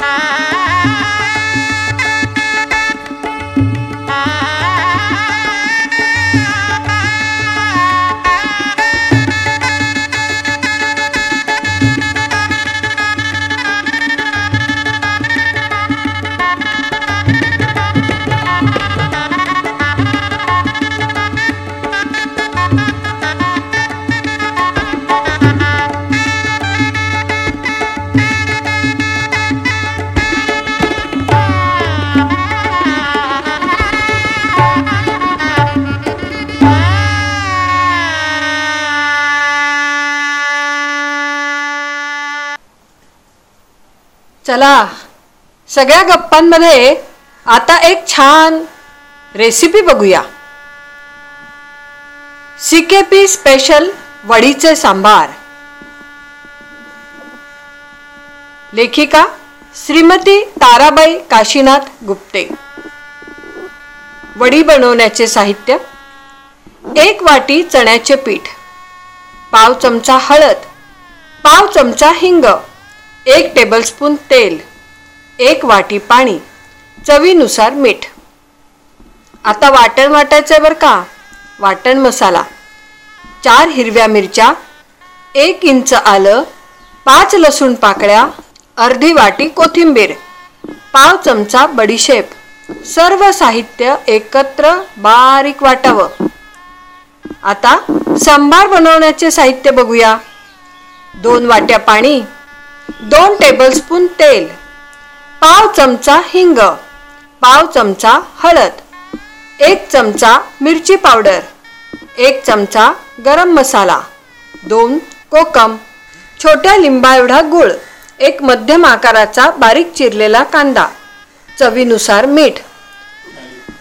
time. चला. सगळ्या गप्पांमध्ये आता एक छान रेसिपी बघूया. सी स्पेशल वडीचे सांबार. लेखिका श्रीमती ताराबाई काशीनाथ गुप्ते. वडी बनवण्याचे साहित्य एक वाटी चण्याचे पीठ पाव चमचा हळद पाव चमचा हिंग एक टेबलस्पून तेल एक वाटी पाणी चवीनुसार मीठ. आता वाटण वाटायचं आहे बरं का? वाटण मसाला. चार हिरव्या मिरच्या एक इंच आलं पाच लसूण पाकळ्या अर्धी वाटी कोथिंबीर पाव चमचा बडीशेप. सर्व साहित्य एकत्र बारीक वाटावं. आता सांबार बनवण्याचे साहित्य बघूया. दोन वाट्या पाणी दोन टेबलस्पून तेल पाव चमचा हिंग पाव चमचा हळद एक चमचा मिरची पावडर एक चमचा गरम मसाला दोन कोकम छोट्या लिंबा एवढा गुळ एक मध्यम आकाराचा बारीक चिरलेला कांदा चवीनुसार मीठ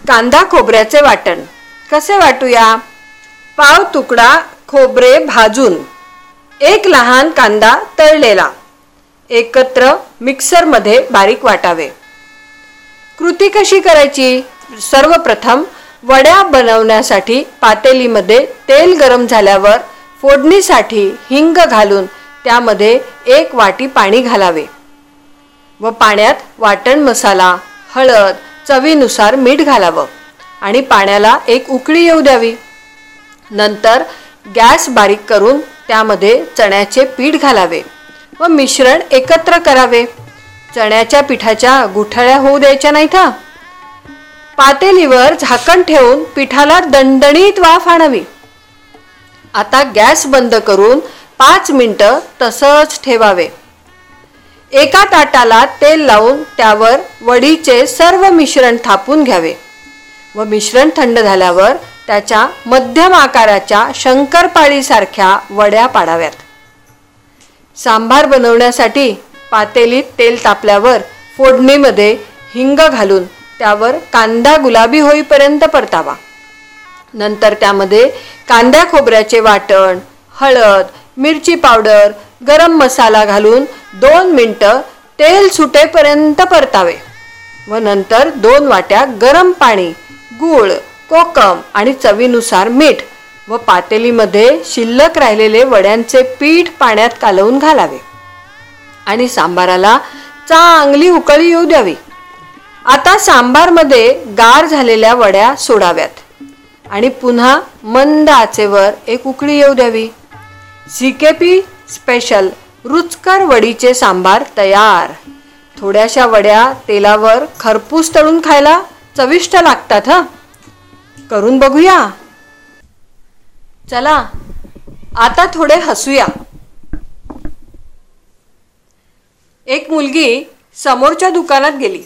कांदा खोबऱ्याचे वाटण. कसे वाटूया? पाव तुकडा खोबरे भाजून एक लहान कांदा तळलेला. एकत्र मिक्सरमध्ये बारीक वाटावे. कृती कशी करायची? सर्वप्रथम वड्या बनवण्यासाठी पातेलीमध्ये तेल गरम झाल्यावर फोडणीसाठी हिंग घालून त्यामध्ये एक वाटी पाणी घालावे व पाण्यात वाटण मसाला हळद चवीनुसार मीठ घालावं आणि पाण्याला एक उकळी येऊ द्यावी. नंतर गॅस बारीक करून त्यामध्ये चण्याचे पीठ घालावे. व मिश्रण एकत्र करावे. चण्याच्या पिठाच्या गुठळ्या होऊ द्यायच्या नाहीत. हा पातेलीवर झाकण ठेवून पिठाला दणदणीत वाफ आणावी. आता गॅस बंद करून पाच मिनटं तसंच ठेवावे. एका ताटाला तेल लावून त्यावर वडीचे सर्व मिश्रण थापून घ्यावे. व मिश्रण थंड झाल्यावर त्याच्या मध्यम आकाराच्या शंकरपाळीसारख्या वड्या पाडाव्यात. सांबार बनवण्यासाठी पातेलीत तेल तापल्यावर फोडणीमध्ये हिंग घालून त्यावर कांदा गुलाबी होईपर्यंत परतावा. नंतर त्यामध्ये कांद्या खोबऱ्याचे वाटण हळद मिरची पावडर गरम मसाला घालून दोन मिनटं तेल सुटेपर्यंत परतावे व नंतर दोन वाट्या गरम पाणी गूळ कोकम आणि चवीनुसार मीठ व पातेलीमध्ये शिल्लक राहिलेले वड्यांचे पीठ पाण्यात कालवून घालावे. आणि सांबाराला चांगली उकळी येऊ द्यावी. आता सांबारमध्ये गार झालेल्या वड्या सोडाव्यात. आणि पुन्हा मंद आचेवर एक उकळी येऊ द्यावी. पी स्पेशल रुचकर वडीचे सांबार तयार. थोड्याशा वड्या तेलावर खरपूस तळून खायला चविष्ट लागतात ह? करून बघूया. चला आता थोडे हसूया. एक मुलगी समोरच्या दुकानात गेली.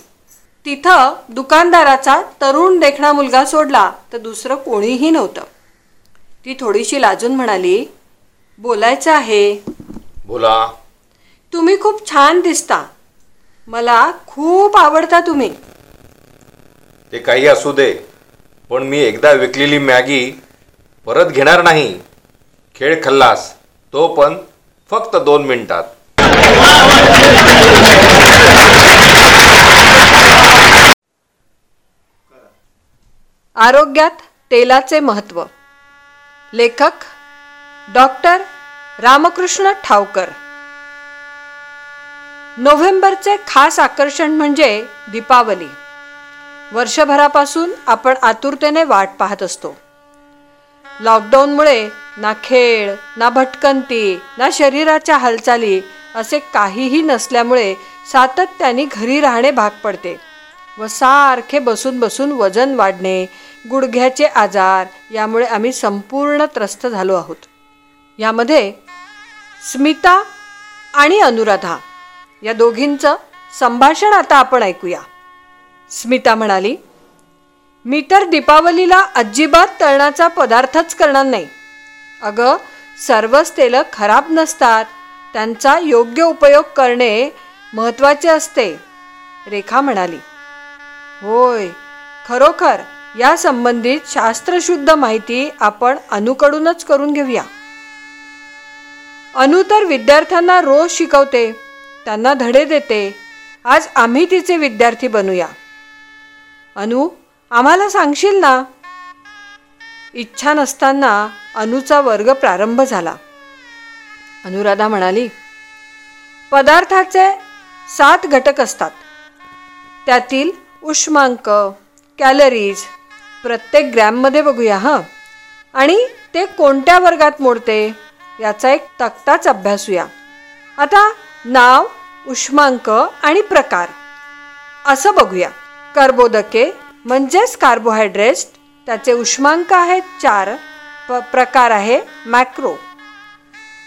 तिथं दुकानदाराचा तरुण देखणा मुलगा सोडला तर दुसरं कोणीही नव्हतं. ती थोडीशी लाजून म्हणाली बोलायचं आहे. बोला. तुम्ही खूप छान दिसता. मला खूप आवडता तुम्ही. ते काही असू दे पण मी एकदा विकलेली मॅगी परत घेणार नाही. खेळ खल्लास. तो पण फक्त दोन मिनिटात. आरोग्यात तेलाचे महत्त्व. लेखक डॉक्टर रामकृष्ण ठावकर नोव्हेंबरचे खास आकर्षण म्हणजे दीपावली. वर्षभरापासून आपण आतुरतेने वाट पाहत असतो. लॉकडाऊनमुळे ना खेळ ना भटकंती ना शरीराच्या हालचाली असे काहीही नसल्यामुळे सातत्याने घरी राहणे भाग पडते व सारखे बसून बसून वजन वाढणे गुडघ्याचे आजार यामुळे आम्ही संपूर्ण त्रस्त झालो आहोत. यामध्ये स्मिता आणि अनुराधा या दोघींचं संभाषण आता आपण ऐकूया. स्मिता म्हणाली मी तर दीपावलीला अजिबात तळणाचा पदार्थच करणार नाही. अगं सर्वच तेलं खराब नसतात. त्यांचा योग्य उपयोग करणे महत्त्वाचे असते रेखा म्हणाली. होय खरोखर या संबंधित शास्त्रशुद्ध माहिती आपण अनुकडूनच करून घेऊया. अनु तर विद्यार्थ्यांना रोज शिकवते त्यांना धडे देते. आज आम्ही तिचे विद्यार्थी बनूया. अनु आम्हाला सांगशील ना? इच्छा नसताना अनुचा वर्ग प्रारंभ झाला. अनुराधा म्हणाली पदार्थाचे सात घटक असतात. त्यातील उष्मांक कॅलरीज प्रत्येक ग्रॅममध्ये बघूया हां? आणि ते कोणत्या वर्गात मोडते? याचा एक तक्ताच अभ्यासूया. आता नाव उष्मांक आणि प्रकार. असं बघूया. कर्बोदके म्हणजेच कार्बोहायड्रेट्स त्याचे उष्मांक आहेत चार प प्रकार आहे मॅक्रो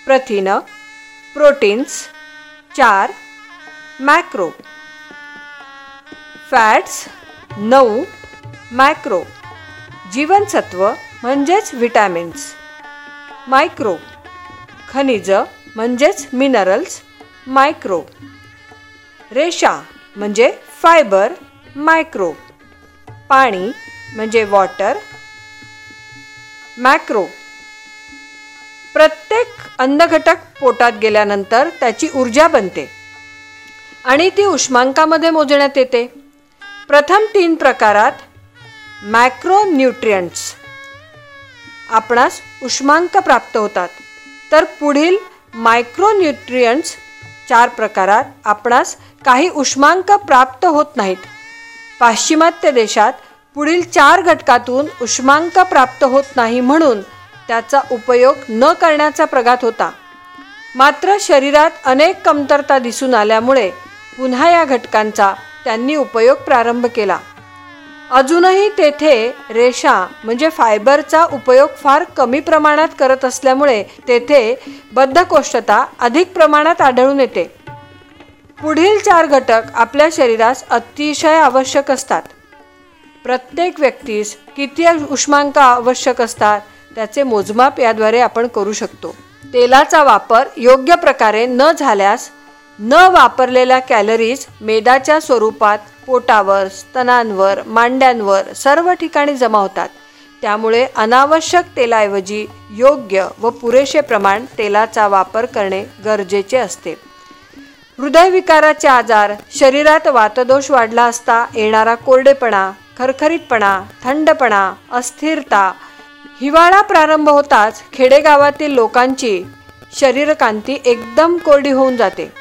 प्रथिन प्रोटीन्स चार मॅक्रो फॅट्स नऊ मॅक्रो जीवनसत्व म्हणजेच विटॅमिन्स मायक्रो खनिज म्हणजेच मिनरल्स मायक्रो रेषा म्हणजे फायबर मायक्रो पाणी म्हणजे वॉटर मॅक्रो प्रत्येक अन्नघटक पोटात गेल्यानंतर त्याची ऊर्जा बनते आणि ती उष्मांकामध्ये मोजण्यात येते. प्रथम तीन प्रकारात मॅक्रो न्यूट्रियंट्स आपणास उष्मांक प्राप्त होतात. तर पुढील मायक्रोन्युट्रियंट्स चार प्रकारात आपणास काही उष्मांक प्राप्त होत नाहीत. पाश्चिमात्य देशात पुढील चार घटकातून उष्मांक प्राप्त होत नाही म्हणून त्याचा उपयोग न करण्याचा प्रघात होता. मात्र शरीरात अनेक कमतरता दिसून आल्यामुळे पुन्हा या घटकांचा त्यांनी उपयोग प्रारंभ केला. अजूनही तेथे रेषा म्हणजे फायबरचा उपयोग फार कमी प्रमाणात करत असल्यामुळे तेथे बद्धकोष्ठता अधिक प्रमाणात आढळून येते. पुढील चार घटक आपल्या शरीरास अतिशय आवश्यक असतात. प्रत्येक व्यक्तीस किती उष्मांक आवश्यक असतात त्याचे मोजमाप याद्वारे आपण करू शकतो. तेलाचा वापर योग्य प्रकारे न झाल्यास न वापरलेल्या कॅलरीज मेदाच्या स्वरूपात पोटावर स्तनांवर मांड्यांवर सर्व ठिकाणी जमा होतात. त्यामुळे अनावश्यक तेलाऐवजी योग्य व पुरेसे प्रमाण तेलाचा वापर करणे गरजेचे असते. हृदयविकाराचे आजार शरीरात वातदोष वाढला असता येणारा कोरडेपणा खरखरीतपणा थंडपणा अस्थिरता हिवाळा प्रारंभ होताच खेडेगावातील लोकांची शरीरकांती एकदम कोरडी होऊन जाते.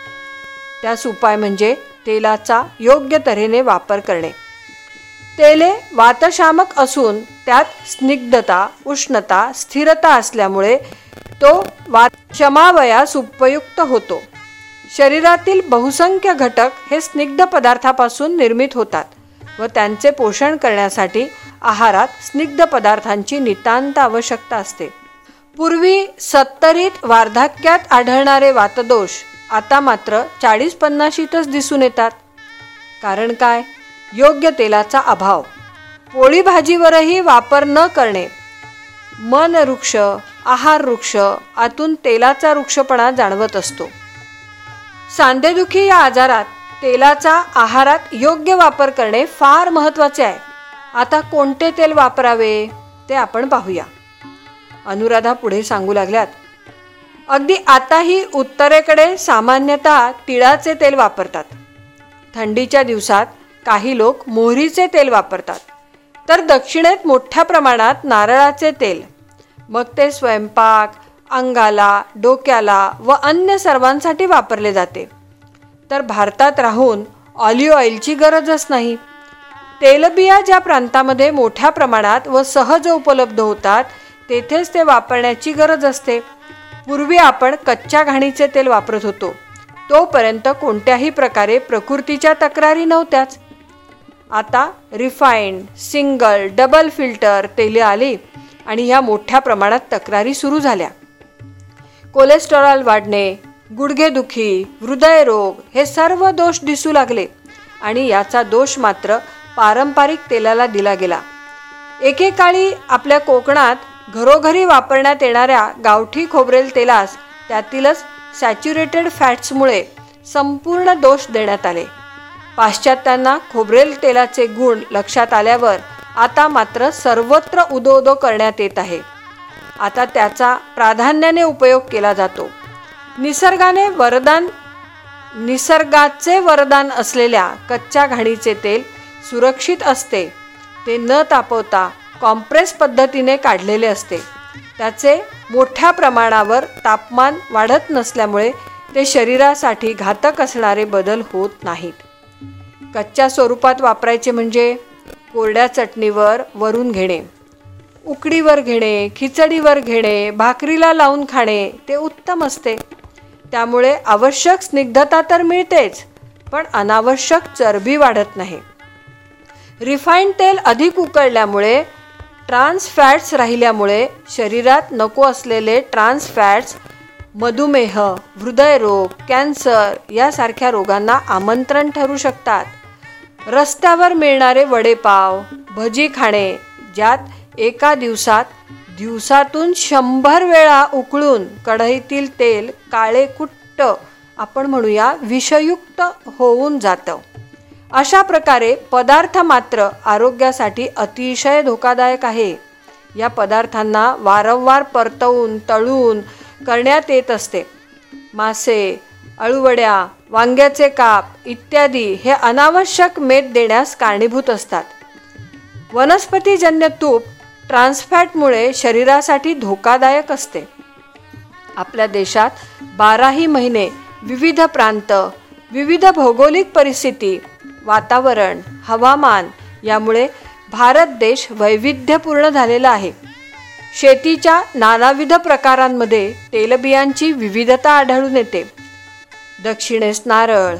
त्यास उपाय म्हणजे तेलाचा योग्य तऱ्हेने वापर करणे. तेले वातशामक असून त्यात स्निग्धता उष्णता स्थिरता असल्यामुळे तो वात क्षमावयास उपयुक्त होतो. शरीरातील बहुसंख्य घटक हे स्निग्ध पदार्थापासून निर्मित होतात व त्यांचे पोषण करण्यासाठी आहारात स्निग्ध पदार्थांची नितांत आवश्यकता असते. पूर्वी सत्तरीत वार्धक्यात आढळणारे वातदोष आता मात्र चाळीस पन्नाशीतच दिसून येतात. कारण काय? योग्य तेलाचा अभाव. पोळी भाजीवरही वापर न करणे. मन वृक्ष आहार वृक्ष आतून तेलाचा वृक्षपणा जाणवत असतो. सांधेदुखी या आजारात तेलाचा आहारात योग्य वापर करणे फार महत्त्वाचे आहे. आता कोणते तेल वापरावे ते आपण पाहूया. अनुराधा पुढे सांगू लागल्यात. अगदी आताही उत्तरेकडे सामान्यतः तिळाचे तेल वापरतात. थंडीच्या दिवसात काही लोक मोहरीचे तेल वापरतात. तर दक्षिणेत मोठ्या प्रमाणात नारळाचे तेल. मग ते स्वयंपाक अंगाला डोक्याला व अन्य सर्वांसाठी वापरले जाते. तर भारतात राहून ऑलिव्ह ऑइलची गरजच नाही. तेलबिया ज्या प्रांतामध्ये मोठ्या प्रमाणात व सहज उपलब्ध होतात तेथेच ते वापरण्याची गरज असते. पूर्वी आपण कच्च्या घाणीचे तेल वापरत होतो. तोपर्यंत कोणत्याही प्रकारे प्रकृतीच्या तक्रारी नव्हत्याच. आता रिफाईंड सिंगल डबल फिल्टर तेले आली आणि ह्या मोठ्या प्रमाणात तक्रारी सुरू झाल्या. कोलेस्टेरॉल वाढणे गुडघेदुखी हृदयरोग हे सर्व दोष दिसू लागले. आणि याचा दोष मात्र पारंपरिक तेलाला दिला गेला. एकेकाळी आपल्या कोकणात घरोघरी वापरण्यात येणाऱ्या गावठी खोबरेल तेलास त्यातीलच सॅच्युरेटेड फॅट्समुळे संपूर्ण दोष देण्यात आले. पाश्चात्यांना खोबरेल तेलाचे गुण लक्षात आल्यावर आता मात्र सर्वत्र उदो उदो करण्यात येत आहे. आता त्याचा प्राधान्याने उपयोग केला जातो. निसर्गाने वरदान निसर्गाचे वरदान असलेल्या कच्च्या घाणीचे तेल सुरक्षित असते. ते न तापवता कॉम्प्रेस पद्धतीने काढलेले असते. त्याचे मोठ्या प्रमाणावर तापमान वाढत नसल्यामुळे ते शरीरासाठी घातक असणारे बदल होत नाहीत. कच्च्या स्वरूपात वापरायचे म्हणजे कोरड्या चटणीवर वरून घेणे. उकडीवर घेणे खिचडीवर घेणे भाकरीला लावून खाणे ते उत्तम असते. त्यामुळे आवश्यक स्निग्धता तर मिळतेच पण अनावश्यक चरबी वाढत नाही. रिफाईंड तेल अधिक उकळल्यामुळे ट्रान्स फॅट्स राहिल्यामुळे शरीरात नको असलेले ट्रान्स फॅट्स मधुमेह हृदयरोग कॅन्सर यासारख्या रोगांना आमंत्रण ठरू शकतात. रस्त्यावर मिळणारे वडेपाव भजी खाणे ज्यात एका दिवसात दिवसातून शंभर वेळा उकळून कढईतील तेल काळे कुट्ट आपण म्हणूया विषयुक्त होऊन जातं. अशा प्रकारे पदार्थ मात्र आरोग्यासाठी अतिशय धोकादायक आहे. या पदार्थांना वारंवार परतवून तळून करण्यात येत असते. मासे अळूवड्या वांग्याचे काप इत्यादी हे अनावश्यक मेद देण्यास कारणीभूत असतात. वनस्पतीजन्य तूप ट्रान्सफॅटमुळे शरीरासाठी धोकादायक असते. आपल्या देशात बाराही महिने विविध प्रांत विविध भौगोलिक परिस्थिती वातावरण हवामान यामुळे भारत देश वैविध्यपूर्ण झालेला आहे. शेतीच्या नानाविध प्रकारांमध्ये तेलबियांची विविधता आढळून येते. दक्षिणेस नारळ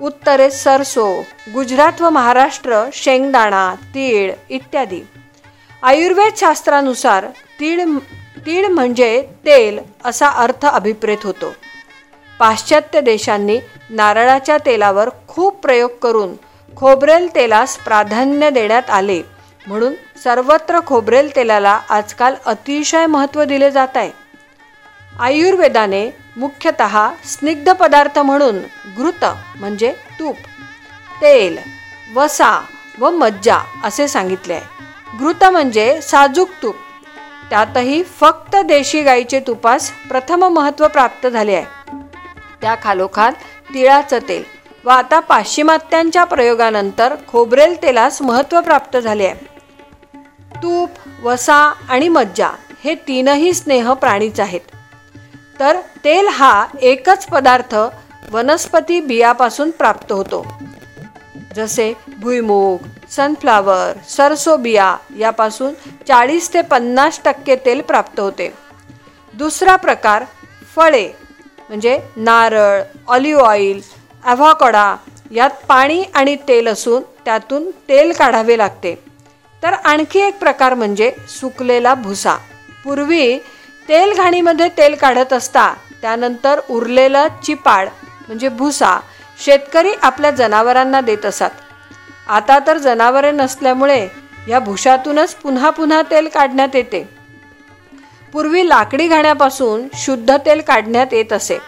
उत्तरेस सरसो गुजरात व महाराष्ट्र शेंगदाणा तीळ इत्यादी. आयुर्वेद शास्त्रानुसार तीळ तीळ म्हणजे तेल असा अर्थ अभिप्रेत होतो. पाश्चात्य देशांनी नारळाच्या तेलावर खूप प्रयोग करून खोबरेल तेलास प्राधान्य देण्यात आले. म्हणून सर्वत्र खोबरेल तेलाला आजकाल अतिशय महत्त्व दिले जात आहे. आयुर्वेदाने मुख्यतः स्निग्ध पदार्थ म्हणून घृत म्हणजे तूप तेल वसा व मज्जा असे सांगितले आहे. घृत म्हणजे साजूक तूप. त्यातही फक्त देशी गाईचे तुपास प्रथम महत्त्व प्राप्त झाले आहे. त्या खालोखाल तिळाचं तेल व आता पाश्चिमात्यांच्या प्रयोगानंतर खोबरेल तेलास महत्त्व प्राप्त झाले आहे. तूप वसा आणि मज्जा हे तीनही स्नेह प्राणीच आहेत. तर तेल हा एकच पदार्थ वनस्पती बियापासून प्राप्त होतो. जसे भुईमूग सनफ्लावर सरसोबिया यापासून चाळीस ते पन्नास टक्के तेल प्राप्त होते. दुसरा प्रकार फळे म्हणजे नारळ ऑलिव्ह ऑइल ॲव्हाकडा यात पाणी आणि तेल असून त्यातून तेल काढावे लागते. तर आणखी एक प्रकार म्हणजे सुकलेला भुसा. पूर्वी तेल घाणीमध्ये तेल काढत असता त्यानंतर उरलेलं चिपाड म्हणजे भुसा शेतकरी आपल्या जनावरांना देत असत. आता तर जनावरे नसल्यामुळे या भुशातूनच पुन्हा पुन्हा तेल काढण्यात येते. पूर्वी लाकडी घाण्यापासून शुद्ध तेल काढण्यात येत असे.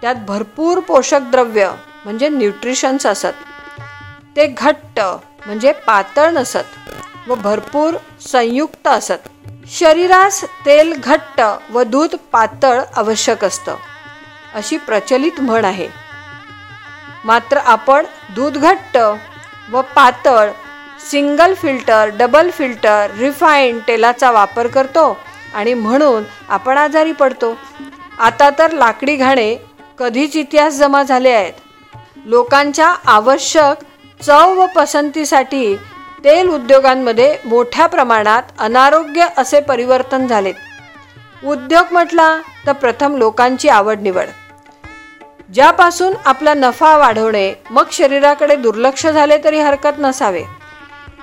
त्यात भरपूर पोषक द्रव्य म्हणजे न्यूट्रिशन्स असत. ते घट्ट म्हणजे पातळ नसत व भरपूर संयुक्त असत. शरीरास तेल घट्ट व दूध पातळ आवश्यक असतं. अशी प्रचलित म्हण आहे. मात्र आपण दूध घट्ट व पातळ single filter double filter refined तेलाचा वापर करतो आणि म्हणून आपण आजारी पडतो. आता तर लाकडी घाणे कधीच इतिहास जमा झाले आहेत. लोकांच्या आवश्यक चव व पसंतीसाठी तेल उद्योगांमध्ये मोठ्या प्रमाणात अनारोग्य असे परिवर्तन झाले उद्योग म्हटला तर प्रथम लोकांची आवड निवड. ज्यापासून आपला नफा वाढवणे मग शरीराकडे दुर्लक्ष झाले तरी हरकत नसावे.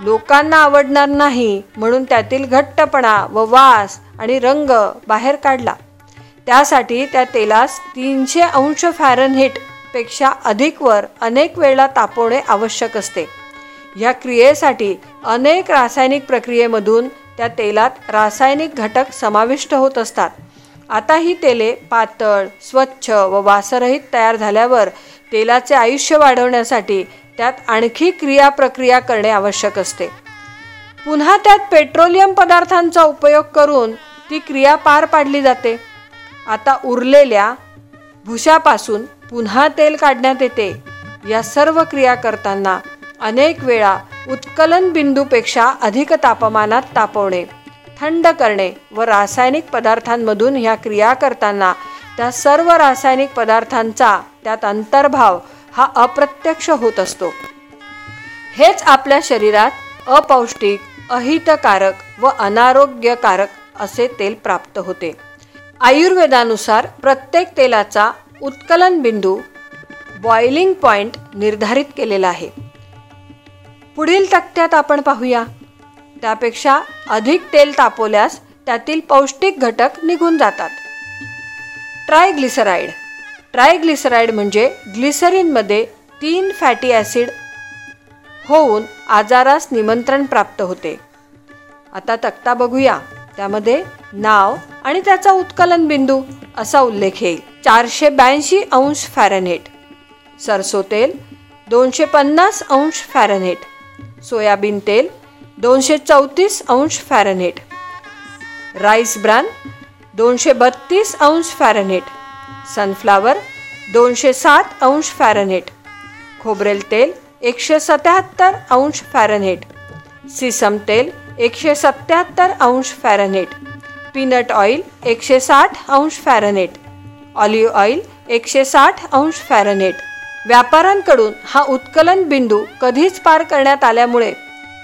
लोकांना आवडणार नाही म्हणून त्यातील घट्टपणा व वास आणि रंग बाहेर काढला. त्यासाठी त्या तेलास तीनशे अंश फॅरनहीटपेक्षा अधिक वर अनेक वेळा तापवणे आवश्यक असते. ह्या क्रियेसाठी अनेक रासायनिक प्रक्रियेमधून त्या तेलात रासायनिक घटक समाविष्ट होत असतात. आता ही तेले पातळ स्वच्छ व वासरहित तयार झाल्यावर तेलाचे आयुष्य वाढवण्यासाठी त्यात आणखी क्रिया प्रक्रिया करणे आवश्यक असते. पुन्हा त्यात पेट्रोलियम पदार्थांचा उपयोग करून ती क्रिया पार पाडली जाते. आता उरलेल्या भुशापासून पुन्हा तेल काढण्यात येते. या सर्व क्रिया करताना अनेक वेळा उत्कलन बिंदूपेक्षा अधिक तापमानात तापवणे. थंड करणे व रासायनिक पदार्थांमधून ह्या क्रिया करताना त्या सर्व रासायनिक पदार्थांचा त्यात अंतर्भाव हा अप्रत्यक्ष होत असतो. हेच आपल्या शरीरात अपौष्टिक अहितकारक व अनारोग्यकारक असे तेल प्राप्त होते. आयुर्वेदानुसार प्रत्येक तेलाचा उत्कलन बिंदू बॉइलिंग पॉइंट निर्धारित केलेला आहे. पुढील तक्त्यात आपण पाहूया. त्यापेक्षा अधिक तेल तापवल्यास त्यातील पौष्टिक घटक निघून जातात. ट्रायग्लिसराईड ट्रायग्लिसराईड म्हणजे ग्लिसरीनमध्ये तीन फॅटी ॲसिड होऊन आजारास निमंत्रण प्राप्त होते. आता तक्ता बघूया. त्यामध्ये नाव आणि त्याचा उत्कलन बिंदू असा उल्लेख येईल. चारशे ब्याऐंशी अंश फॅरनहेट. सरसो तेल दोनशे पन्नास अंश फॅरनहेट. सोयाबीन तेल दोनशे चौतीस अंश फॅरनेट. राईस ब्रान दोनशे बत्तीस अंश फॅरनेट. सनफ्लावर दोनशे सात अंश फॅरनेट. खोबरेल तेल एकशे सत्याहत्तर अंश फॅरनेट. सिसम तेल एकशे सत्याहत्तर अंश फॅरनेट. पीनट ऑइल एकशे साठ अंश फॅरनेट. ऑलिव्ह ऑइल एकशे साठ अंश फॅरनेट. व्यापाऱ्यांकडून हा उत्कलन बिंदू कधीच पार करण्यात आल्यामुळे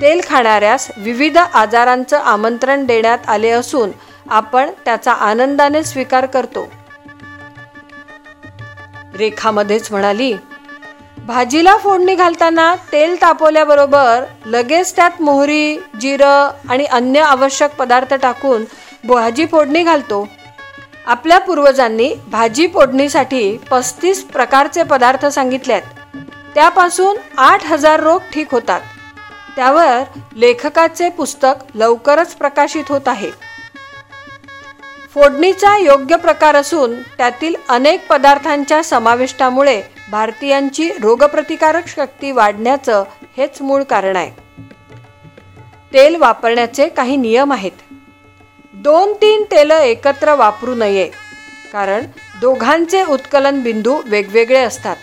तेल खाणाऱ्यास विविध आजारांचं आमंत्रण देण्यात आले असून आपण त्याचा आनंदाने स्वीकार करतो. रेखामध्येच म्हणाली भाजीला फोडणी घालताना तेल तापवल्याबरोबर लगेच त्यात मोहरी जिरं आणि अन्य आवश्यक पदार्थ टाकून भाजी फोडणी घालतो. आपल्या पूर्वजांनी भाजी फोडणीसाठी पस्तीस प्रकारचे पदार्थ सांगितलेत. त्यापासून आठ हजार रोग ठीक होतात. त्यावर लेखकाचे पुस्तक लवकरच प्रकाशित होत आहे. फोडणीचा योग्य प्रकार असून त्यातील अनेक पदार्थांच्या समाविष्टामुळे भारतीयांची रोगप्रतिकारक शक्ती वाढण्याचं हेच मूळ कारण आहे. तेल वापरण्याचे काही नियम आहेत. दोन तीन तेलं एकत्र वापरू नये कारण दोघांचे उत्कलन बिंदू वेगवेगळे असतात.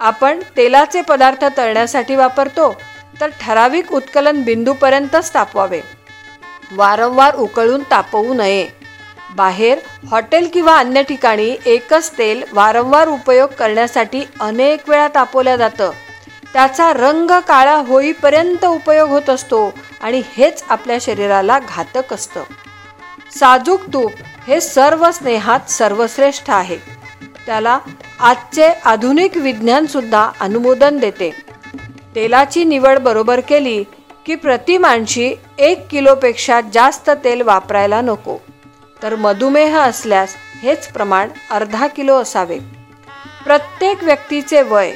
आपण तेलाचे पदार्थ तळण्यासाठी वापरतो तर ठराविक उत्कलन बिंदूपर्यंतच तापवावे वारंवार उकळून तापवू नये. बाहेर हॉटेल किंवा अन्य ठिकाणी एकच तेल वारंवार उपयोग करण्यासाठी अनेक वेळा तापवल्या जातं. त्याचा रंग काळा होईपर्यंत उपयोग होत असतो आणि हेच आपल्या शरीराला घातक असतं. साजूक तूप हे सर्व स्नेहात सर्वश्रेष्ठ आहे. त्याला आजचे आधुनिक विज्ञानसुद्धा अनुमोदन देते. तेलाची निवड बरोबर केली की प्रति माणशी एक किलोपेक्षा जास्त तेल वापरायला नको. तर मधुमेह असल्यास हेच प्रमाण अर्धा किलो असावे. प्रत्येक व्यक्तीचे वय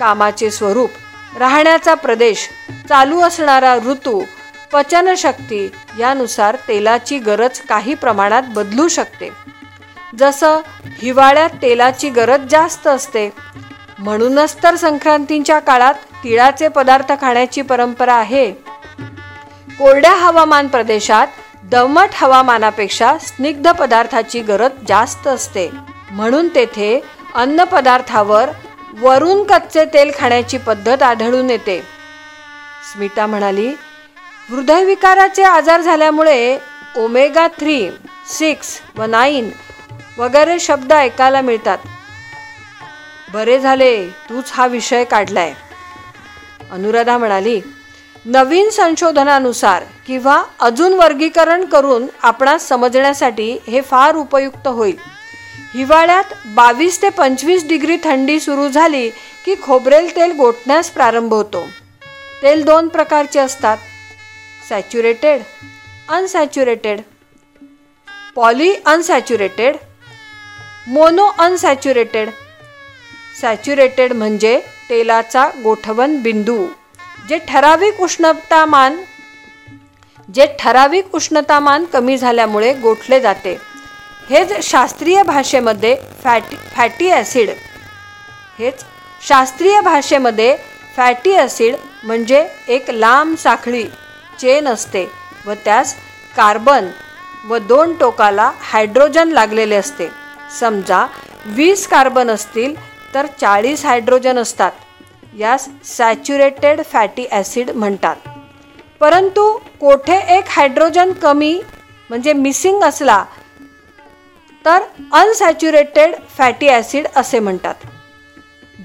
कामाचे स्वरूप राहण्याचा प्रदेश चालू असणारा ऋतू पचनशक्ती यानुसार तेलाची गरज काही प्रमाणात बदलू शकते. जसं हिवाळ्यात तेलाची गरज जास्त असते म्हणूनच तर संक्रांतीच्या काळात तिळाचे पदार्थ खाण्याची परंपरा आहे. कोरड्या हवामान प्रदेशात दमट हवामानापेक्षा स्निग्ध पदार्थाची गरज जास्त असते. म्हणून तेथे अन्न पदार्थावर वरून कच्चे तेल खाण्याची पद्धत आढळून येते. स्मिता म्हणाली हृदयविकाराचे आजार झाल्यामुळे ओमेगा थ्री सिक्स व नाईन वगैरे शब्द ऐकायला मिळतात. बरे झाले तूच हा विषय काढलाय. अनुराधा म्हणाली नवीन संशोधनानुसार किंवा अजून वर्गीकरण करून आपणास समजण्यासाठी हे फार उपयुक्त होईल. हिवाळ्यात बावीस ते पंचवीस डिग्री थंडी सुरू झाली की खोबरेल तेल गोठण्यास प्रारंभ होतो. तेल दोन प्रकारचे असतात saturated unsaturated. Polyunsaturated monounsaturated. Saturated म्हणजे तेलाचा गोठवण बिंदू. जे ठराविक उष्णतामान जे ठराविक उष्णतामान कमी झाल्यामुळे गोठले जाते. हेच शास्त्रीय भाषेमध्ये फॅटी फॅटी ॲसिड. हेच शास्त्रीय भाषेमध्ये फॅटी ॲसिड म्हणजे एक लांब साखळी चेन असते व त्यास कार्बन व दोन टोकाला हायड्रोजन लागलेले असते. समजा वीस कार्बन असतील तर चाळीस हायड्रोजन असतात. यास सॅच्युरेटेड फॅटी ॲसिड म्हणतात. परंतु कोठे एक हायड्रोजन कमी म्हणजे मिसिंग असला तर अनसॅच्युरेटेड फॅटी ॲसिड असे म्हणतात.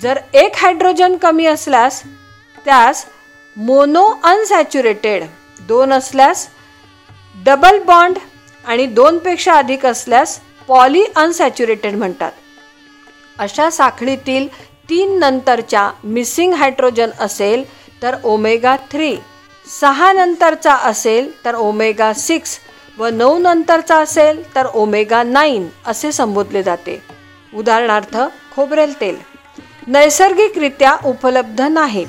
जर एक हायड्रोजन कमी असल्यास त्यास मोनो अनसॅच्युरेटेड दोन असल्यास डबल बॉन्ड आणि दोनपेक्षा अधिक असल्यास पॉली अनसॅच्युरेटेड म्हणतात. अशा साखळीतील तीन नंतरच्या मिसिंग हायड्रोजन असेल तर ओमेगा थ्री सहा नंतरचा असेल तर ओमेगा सिक्स व नऊ नंतरचा असेल तर ओमेगा नाईन असे संबोधले जाते. उदाहरणार्थ खोबरेल तेल. नैसर्गिकरित्या उपलब्ध नाहीत.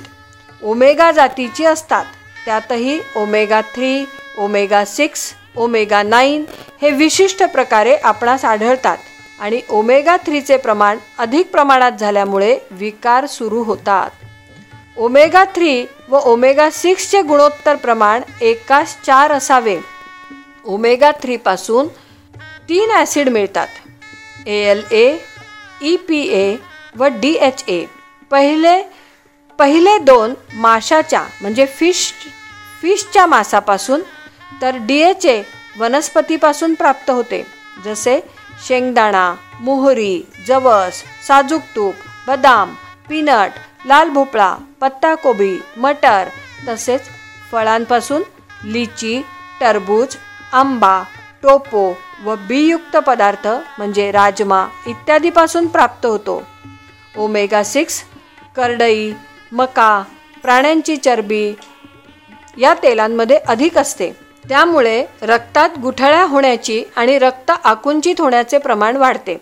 ओमेगा जातीची असतात. त्यातही omega three omega six omega nine हे विशिष्ट प्रकारे आपणास आढळतात. आणि ओमेगा थ्रीचे प्रमाण अधिक प्रमाणात झाल्यामुळे विकार सुरू होतात. ओमेगा थ्री व ओमेगा सिक्सचे गुणोत्तर प्रमाण एकास चार असावे. ओमेगा थ्रीपासून तीन ॲसिड मिळतात. A L A E P A व डी एच ए. पहिले पहिले दोन माशाच्या म्हणजे फिश फिशच्या मासापासून तर डी एच ए वनस्पतीपासून प्राप्त होते. जसे शेंगदाणा मोहरी जवस साजूक तूप बदाम पीनट लाल भोपळा पत्ताकोबी मटर तसेच फळांपासून लिची टरबूज आंबा टोपो व बीयुक्त पदार्थ म्हणजे राजमा इत्यादीपासून प्राप्त होतो. ओमेगा सिक्स करडई मका प्राण्यांची चरबी या तेलांमध्ये अधिक असते. त्यामुळे रक्तात गुठळ्या होण्याची आणि रक्त आकुंचित होण्याचे प्रमाण वाढते.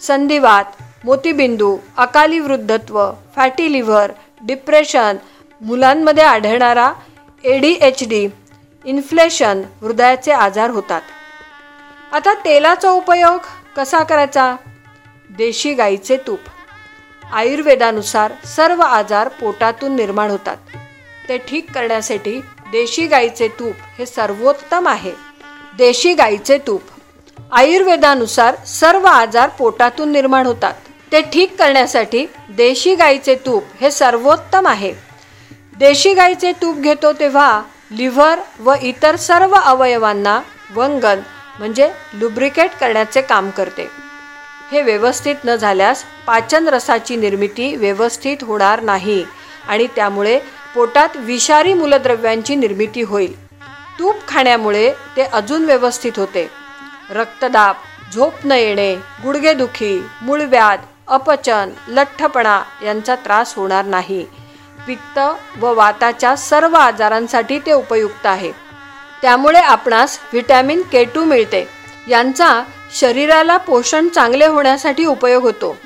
संधिवात मोतीबिंदू अकाली वृद्धत्व फॅटी लिव्हर डिप्रेशन मुलांमध्ये आढळणारा A D H D inflation हृदयाचे आजार होतात. आता तेलाचा उपयोग कसा करायचा? देशी गाईचे तूप. आयुर्वेदानुसार सर्व आजार पोटातून निर्माण होतात. ते ठीक करण्यासाठी देशी गाईचे तूप हे सर्वोत्तम आहे. देशी गाईचे तूप. आयुर्वेदानुसार सर्व आजार पोटातून निर्माण होतात. ते ठीक करण्यासाठी देशी गाईचे तूप हे सर्वोत्तम आहे. देशी गाईचे तूप घेतो तेव्हा लिव्हर व इतर सर्व अवयवांना वंगन म्हणजे लुब्रिकेट करण्याचे काम करते. हे व्यवस्थित न झाल्यास पाचन रसाची निर्मिती व्यवस्थित होणार नाही आणि त्यामुळे पोटात विषारी मूलद्रव्यांची निर्मिती होईल. तूप खाण्यामुळे ते अजून व्यवस्थित होते. रक्तदाब झोप न येणे गुडघेदुखी मूळव्याध अपचन लठ्ठपणा यांचा त्रास होणार नाही. पित्त व वाताच्या सर्व आजारांसाठी ते उपयुक्त आहे. त्यामुळे आपणास व्हिटॅमिन के टू मिळते. यांचा शरीराला पोषण चांगले होण्यासाठी उपयोग होतो.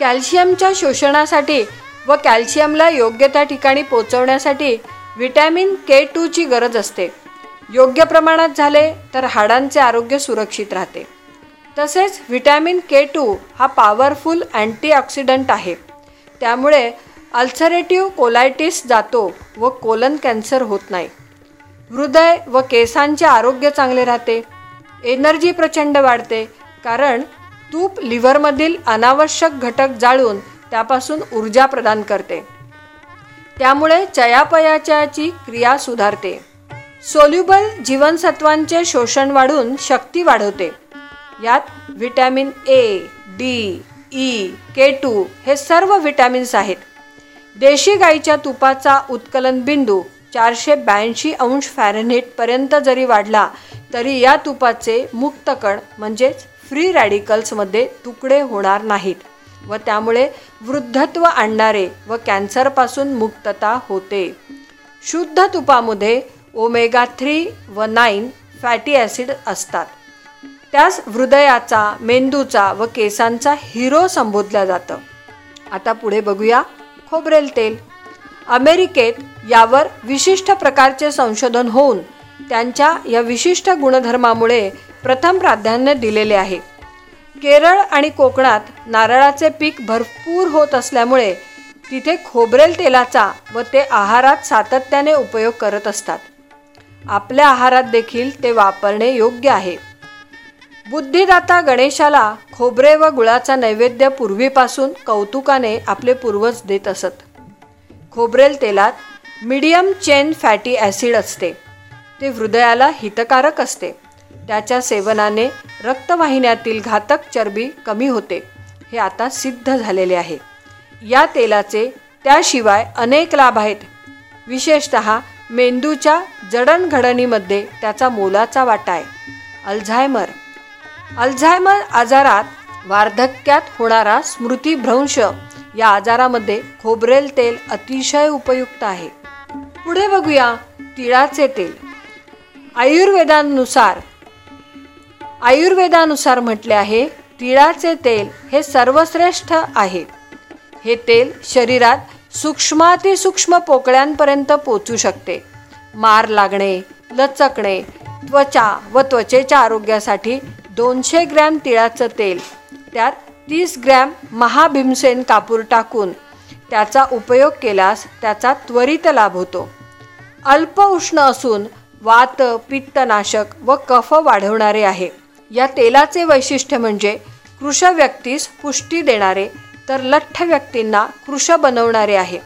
कॅल्शियमच्या शोषणासाठी व कॅल्शियमला योग्य त्या ठिकाणी पोचवण्यासाठी व्हिटॅमिन के टूची गरज असते. योग्य प्रमाणात झाले तर हाडांचे आरोग्य सुरक्षित राहते. तसेच व्हिटॅमिन के टू हा पॉवरफुल अँटीऑक्सिडंट आहे. त्यामुळे अल्सरेटिव्ह कोलायटिस जातो व कोलन कॅन्सर होत नाही. हृदय व केसांचे आरोग्य चांगले राहते. एनर्जी प्रचंड वाढते कारण तूप लिव्हरमधील अनावश्यक घटक जाळून त्यापासून ऊर्जा प्रदान करते. त्यामुळे चयापयाच्याची क्रिया सुधारते. सोल्युबल जीवनसत्वांचे शोषण वाढून शक्ती वाढवते. यात vitamin A D E K two हे सर्व व्हिटॅमिन्स आहेत. देशी गाईच्या तुपाचा उत्कलन बिंदू चारशे ब्याऐंशी अंश फॅरेनहीटपर्यंत जरी वाढला तरी या तुपाचे मुक्तकण म्हणजेच फ्री रॅडिकल्समध्ये तुकडे होणार नाहीत. व त्यामुळे वृद्धत्व आणणारे व कॅन्सरपासून मुक्तता होते. शुद्ध तुपामध्ये ओमेगा थ्री व नाईन फॅटी ॲसिड असतात. त्यास हृदयाचा मेंदूचा व केसांचा हिरो संबोधलं जातं. आता पुढे बघूया खोबरेल तेल. अमेरिकेत यावर विशिष्ट प्रकारचे संशोधन होऊन त्यांच्या या विशिष्ट गुणधर्मामुळे प्रथम प्राधान्य दिलेले आहे. केरळ आणि कोकणात नारळाचे पीक भरपूर होत असल्यामुळे तिथे खोबरेल तेलाचा व ते आहारात सातत्याने उपयोग करत असतात. आपल्या आहारात देखील ते वापरणे योग्य आहे. बुद्धिदाता गणेशाला खोबरे व गुळाचा नैवेद्य पूर्वीपासून कौतुकाने आपले पूर्वज देत असत. खोबरेल तेलात मिडियम चेन फॅटी ॲसिड असते. ते हृदयाला हितकारक असते. त्याच्या सेवनाने रक्तवाहिन्यातील घातक चरबी कमी होते. हे आता सिद्ध झालेले आहे. या तेलाचे त्याशिवाय अनेक लाभ आहेत. विशेषत मेंदूच्या जडणघडणीमध्ये त्याचा मोलाचा वाटा आहे. अल्झायमर. अल्झायमर आजारात वार्धक्यात होणारा स्मृतीभ्रंश या आजारामध्ये खोबरेल तेल अतिशय उपयुक्त आहे. पुढे बघूया तिळाचे तेल. आयुर्वेदानुसार आयुर्वेदानुसार म्हटले आहे तिळाचे तेल हे सर्वश्रेष्ठ आहे. हे तेल शरीरात सूक्ष्मातिसूक्ष्म पोकळ्यांपर्यंत पोचू शकते. मार लागणे लचकणे त्वचा व त्वचेच्या आरोग्यासाठी दोनशे ग्रॅम तिळाचं तेल त्यात तीस ग्रॅम महाभीमसेन कापूर टाकून त्याचा उपयोग केल्यास त्याचा त्वरित लाभ होतो. अल्प उष्ण असून वात पित्तनाशक व कफ वाढवणारे आहे. या तेलाचे वैशिष्ट्य म्हणजे कृश व्यक्तीस पुष्टी देणारे तर लठ्ठ व्यक्तींना कृश बनवणारे आहे.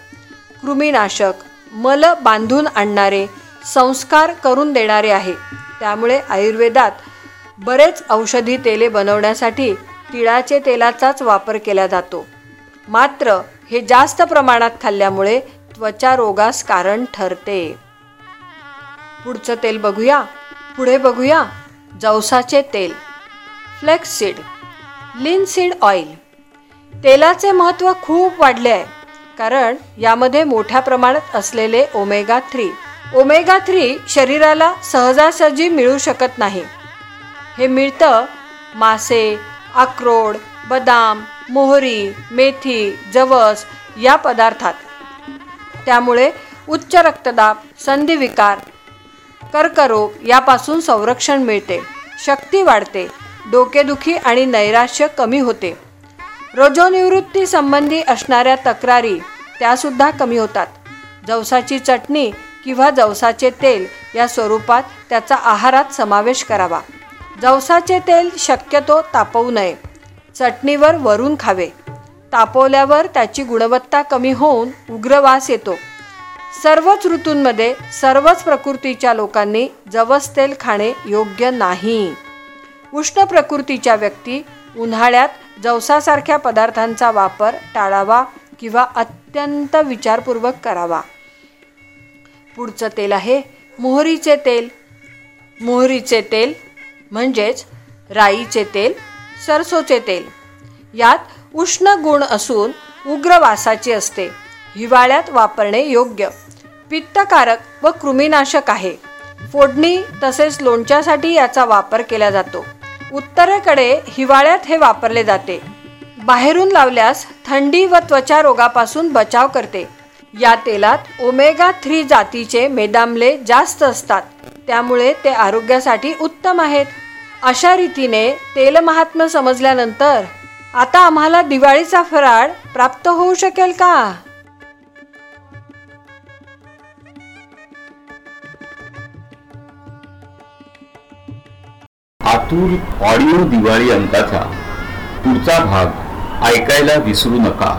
कृमीनाशक मल बांधून आणणारे संस्कार करून देणारे आहे. त्यामुळे आयुर्वेदात बरेच औषधी तेले बनवण्यासाठी तिळाचे तेलाचाच वापर केला जातो. मात्र हे जास्त प्रमाणात खाल्ल्यामुळे त्वचा रोगास कारण ठरते. पुढचं तेल बघूया. पुढे बघूया. जवसाचे तेल. फ्लेक्स लिनसीड ऑइल तेलाचे महत्त्व खूप वाढले आहे कारण यामध्ये मोठ्या प्रमाणात असलेले ओमेगा थ्री ओमेगा थ्री शरीराला सहजासहजी मिळू शकत नाही. हे मिळतं मासे अक्रोड बदाम मोहरी मेथी जवस या पदार्थात. त्यामुळे उच्च रक्तदाब संधिविकार कर्करोग यापासून संरक्षण मिळते. शक्ती वाढते. डोकेदुखी आणि नैराश्य कमी होते. रजोनिवृत्ती संबंधी असणाऱ्या तक्रारी त्यासुद्धा कमी होतात. जवसाची चटणी किंवा जवसाचे तेल या स्वरूपात त्याचा आहारात समावेश करावा. जवसाचे तेल शक्यतो तापवू नये. चटणीवर वरून खावे. तापवल्यावर त्याची गुणवत्ता कमी होऊन उग्र वास येतो. सर्वच ऋतूंमध्ये सर्वच प्रकृतीच्या लोकांनी जवस तेल खाणे योग्य नाही. उष्ण प्रकृतीच्या व्यक्ती उन्हाळ्यात जवसासारख्या पदार्थांचा वापर टाळावा किंवा अत्यंत विचारपूर्वक करावा. पुढचं तेल आहे मोहरीचे तेल. मोहरीचे तेल म्हणजेच राईचे तेल सरसोचे तेल. यात उष्ण गुण असून उग्र वासाचे असते. हिवाळ्यात वापरणे योग्य. पित्तकारक व कृमीनाशक आहे. फोडणी तसेच लोणच्यासाठी याचा वापर केला जातो. उत्तरेकडे हिवाळ्यात हे वापरले जाते. बाहेरून लावल्यास थंडी व त्वचा रोगापासून बचाव करते. या तेलात ओमेगा थ्री जातीचे मेदामले जास्त असतात. त्यामुळे ते आरोग्यासाठी उत्तम आहेत. अशा रीतीने तेलमहात्म्य समजल्यानंतर आता आम्हाला दिवाळीचा फराळ प्राप्त होऊ शकेल का? आतूर ऑडिओ दिवाळी अंकाचा पुढचा भाग ऐकायला विसरू नका.